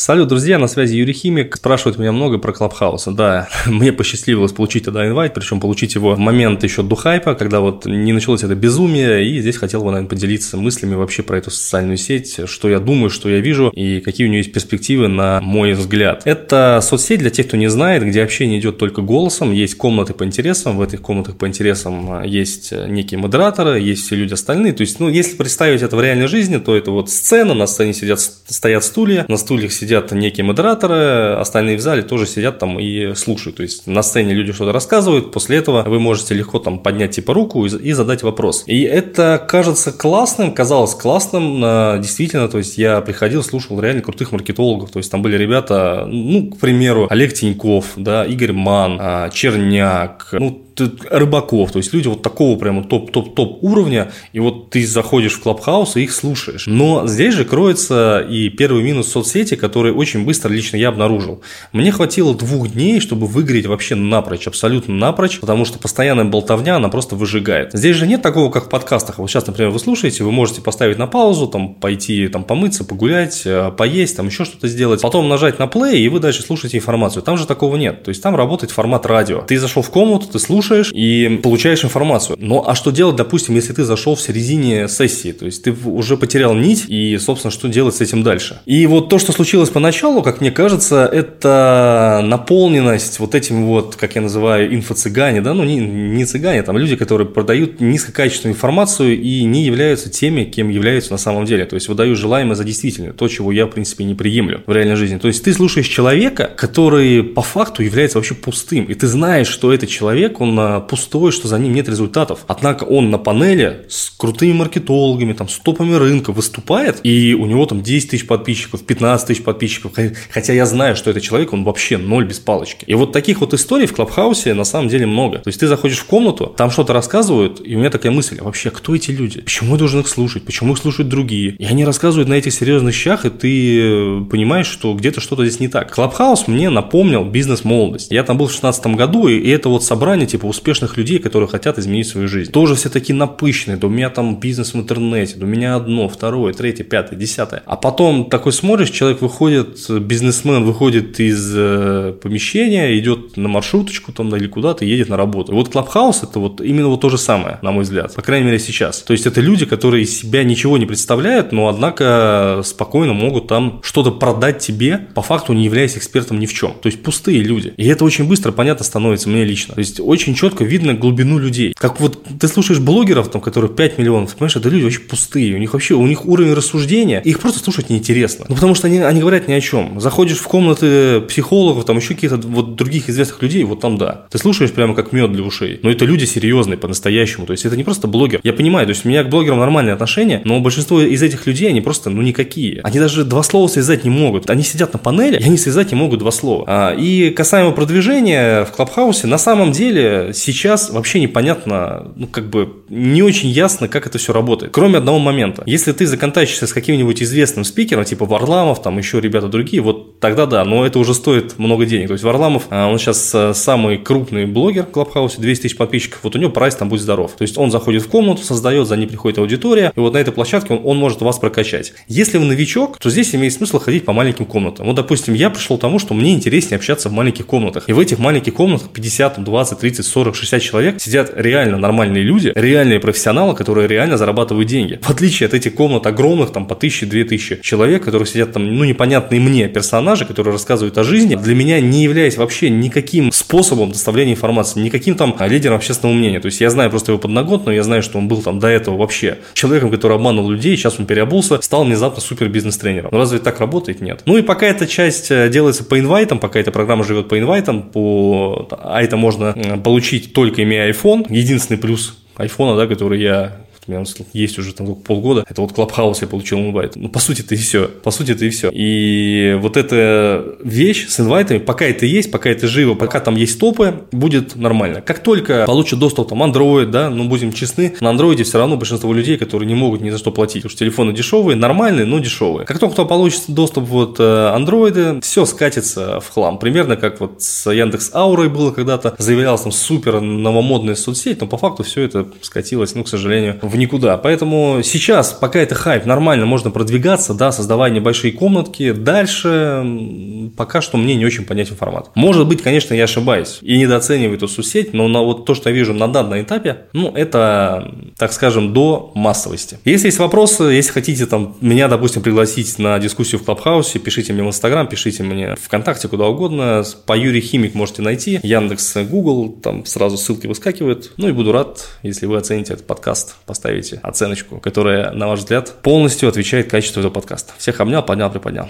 Салют, друзья, на связи Юрий Химик. Спрашивают меня много про Клабхаус. Да, мне посчастливилось получить тогда инвайт, причем получить его в момент еще до хайпа, когда вот не началось это безумие, и здесь хотел бы, наверное, поделиться мыслями вообще про эту социальную сеть, что я думаю, что я вижу, и какие у нее есть перспективы на мой взгляд. Это соцсеть для тех, кто не знает, где общение идет только голосом, есть комнаты по интересам, в этих комнатах по интересам есть некие модераторы, есть все люди остальные, то есть, ну, если представить это в реальной жизни, то это вот сцена, на сцене сидят, стоят стулья, на стульях сидят сидят некие модераторы, остальные в зале тоже сидят там и слушают. То есть на сцене люди что-то рассказывают, после этого вы можете легко там поднять типа руку и, задать вопрос. И это кажется классным, казалось классным, действительно, то есть я приходил, слушал реально крутых маркетологов, то есть там были ребята, ну, к примеру, Олег Тиньков, да, Игорь Ман, а, Черняк, ну, рыбаков, то есть люди вот такого прямо топ-топ-топ уровня, и вот ты заходишь в Клабхаус и их слушаешь. Но здесь же кроется и первый минус соцсети, который очень быстро лично я обнаружил. Мне хватило двух дней, чтобы выгореть вообще напрочь, абсолютно напрочь, потому что постоянная болтовня, она просто выжигает. Здесь же нет такого, как в подкастах. Вот сейчас, например, вы слушаете, вы можете поставить на паузу, там, пойти там помыться, погулять, э, поесть, там еще что-то сделать, потом нажать на плей, и вы дальше слушаете информацию. Там же такого нет. То есть там работает формат радио. Ты зашел в комнату, ты слушаешь, и получаешь информацию. Ну, а что делать, допустим, если ты зашел в середине сессии, то есть ты уже потерял нить и, собственно, что делать с этим дальше? И вот то, что случилось поначалу, как мне кажется, это наполненность вот этим вот, как я называю, инфо-цыгане, да, ну, не, не цыгане, там люди, которые продают низкокачественную информацию и не являются теми, кем являются на самом деле, то есть выдают желаемое за действительное, то, чего я, в принципе, не приемлю в реальной жизни. То есть ты слушаешь человека, который по факту является вообще пустым, и ты знаешь, что этот человек, он пустой, что за ним нет результатов. Однако он на панели с крутыми маркетологами, там, с топами рынка выступает, и у него там 10 тысяч подписчиков, 15 тысяч подписчиков, хотя я знаю, что этот человек, он вообще ноль без палочки. И вот таких вот историй в Clubhouse е на самом деле много. То есть ты заходишь в комнату, там что-то рассказывают, и у меня такая мысль, а вообще кто эти люди? Почему я должен их слушать? Почему их слушают другие? И они рассказывают на этих серьезных щах, и ты э, понимаешь, что где-то что-то здесь не так. Clubhouse мне напомнил бизнес-молодость. Я там был в 16 году, и это вот собрание типа успешных людей, которые хотят изменить свою жизнь. Тоже все такие напыщенные, да у меня там бизнес в интернете, да у меня одно, второе, третье, пятое, десятое. А потом такой смотришь, человек выходит, бизнесмен выходит из э, помещения, идет на маршруточку там или куда-то, едет на работу. Вот Clubhouse это вот именно вот то же самое, на мой взгляд, по крайней мере сейчас. То есть это люди, которые из себя ничего не представляют, но однако спокойно могут там что-то продать тебе, по факту не являясь экспертом ни в чем. То есть пустые люди. И это очень быстро понятно становится мне лично. То есть очень четко видно глубину людей. Как вот ты слушаешь блогеров, там, которые 5 миллионов, понимаешь, это люди вообще пустые. У них вообще, у них уровень рассуждения, их просто слушать неинтересно. Ну, потому что они, они говорят ни о чем. Заходишь в комнаты психологов, там еще каких-то вот других известных людей, вот там да. Ты слушаешь прямо как мед для ушей. Но это люди серьезные по-настоящему. То есть это не просто блогер. Я понимаю, то есть у меня к блогерам нормальные отношения, но большинство из этих людей, они просто, ну, никакие. Они даже два слова связать не могут. Они сидят на панели, и они связать не могут два слова. А, и касаемо продвижения в Клабхаусе, на самом деле сейчас вообще непонятно, ну, как бы не очень ясно, как это все работает. Кроме одного момента. Если ты законтачишься с каким-нибудь известным спикером, типа Варламов, там еще ребята другие, вот тогда да, но это уже стоит много денег. То есть Варламов, а, он сейчас э, самый крупный блогер в Клабхаусе, 200 тысяч подписчиков, вот у него прайс там будет здоров. То есть он заходит в комнату, создает, за ним приходит аудитория, и вот на этой площадке он, он может вас прокачать. Если вы новичок, то здесь имеет смысл ходить по маленьким комнатам. Вот, допустим, я пришел к тому, что мне интереснее общаться в маленьких комнатах. И в этих маленьких комнатах 50, 20, 30, 40, 60 человек сидят реально нормальные люди, реальные профессионалы, которые реально зарабатывают деньги. В отличие от этих комнат огромных, там по тысяче, две тысячи человек, которые сидят там, ну, непонятные мне персонажи, которые рассказывают о жизни, для меня не являясь вообще никаким способом доставления информации, никаким там лидером общественного мнения. То есть я знаю просто его подноготную, я знаю, что он был там до этого вообще человеком, который обманул людей, сейчас он переобулся, стал внезапно супер бизнес-тренером. Но разве так работает? Нет. Ну и пока эта часть э, делается по инвайтам, пока эта программа живет по инвайтам, по... а это можно получить только имея iPhone, единственный плюс айфона, да, который я у меня есть уже там полгода. Это вот Клабхаус я получил инвайт. Ну, по сути, это и все. По сути, это и все. И вот эта вещь с инвайтами, пока это есть, пока это живо, пока там есть топы, будет нормально. Как только получит доступ там Android, да, ну, будем честны, на Android все равно большинство людей, которые не могут ни за что платить, потому что телефоны дешевые, нормальные, но дешевые. Как только получит доступ вот э, Android, все скатится в хлам. Примерно как вот с Яндекс Аурой было когда-то, заявлялось там супер новомодная соцсеть, но по факту все это скатилось, ну, к сожалению, в никуда. Поэтому сейчас, пока это хайп, нормально можно продвигаться, да, создавая небольшие комнатки. Дальше пока что мне не очень понятен формат. Может быть, конечно, я ошибаюсь и недооцениваю эту соцсеть, но на вот то, что я вижу на данном этапе, ну, это, так скажем, до массовости. Если есть вопросы, если хотите там меня, допустим, пригласить на дискуссию в Клабхаусе, пишите мне в Инстаграм, пишите мне ВКонтакте, куда угодно. По Юрий Химик можете найти. Яндекс, Google, там сразу ссылки выскакивают. Ну и буду рад, если вы оцените этот подкаст, поставите оценочку, которая, на ваш взгляд, полностью отвечает качеству этого подкаста. Всех обнял, поднял, приподнял.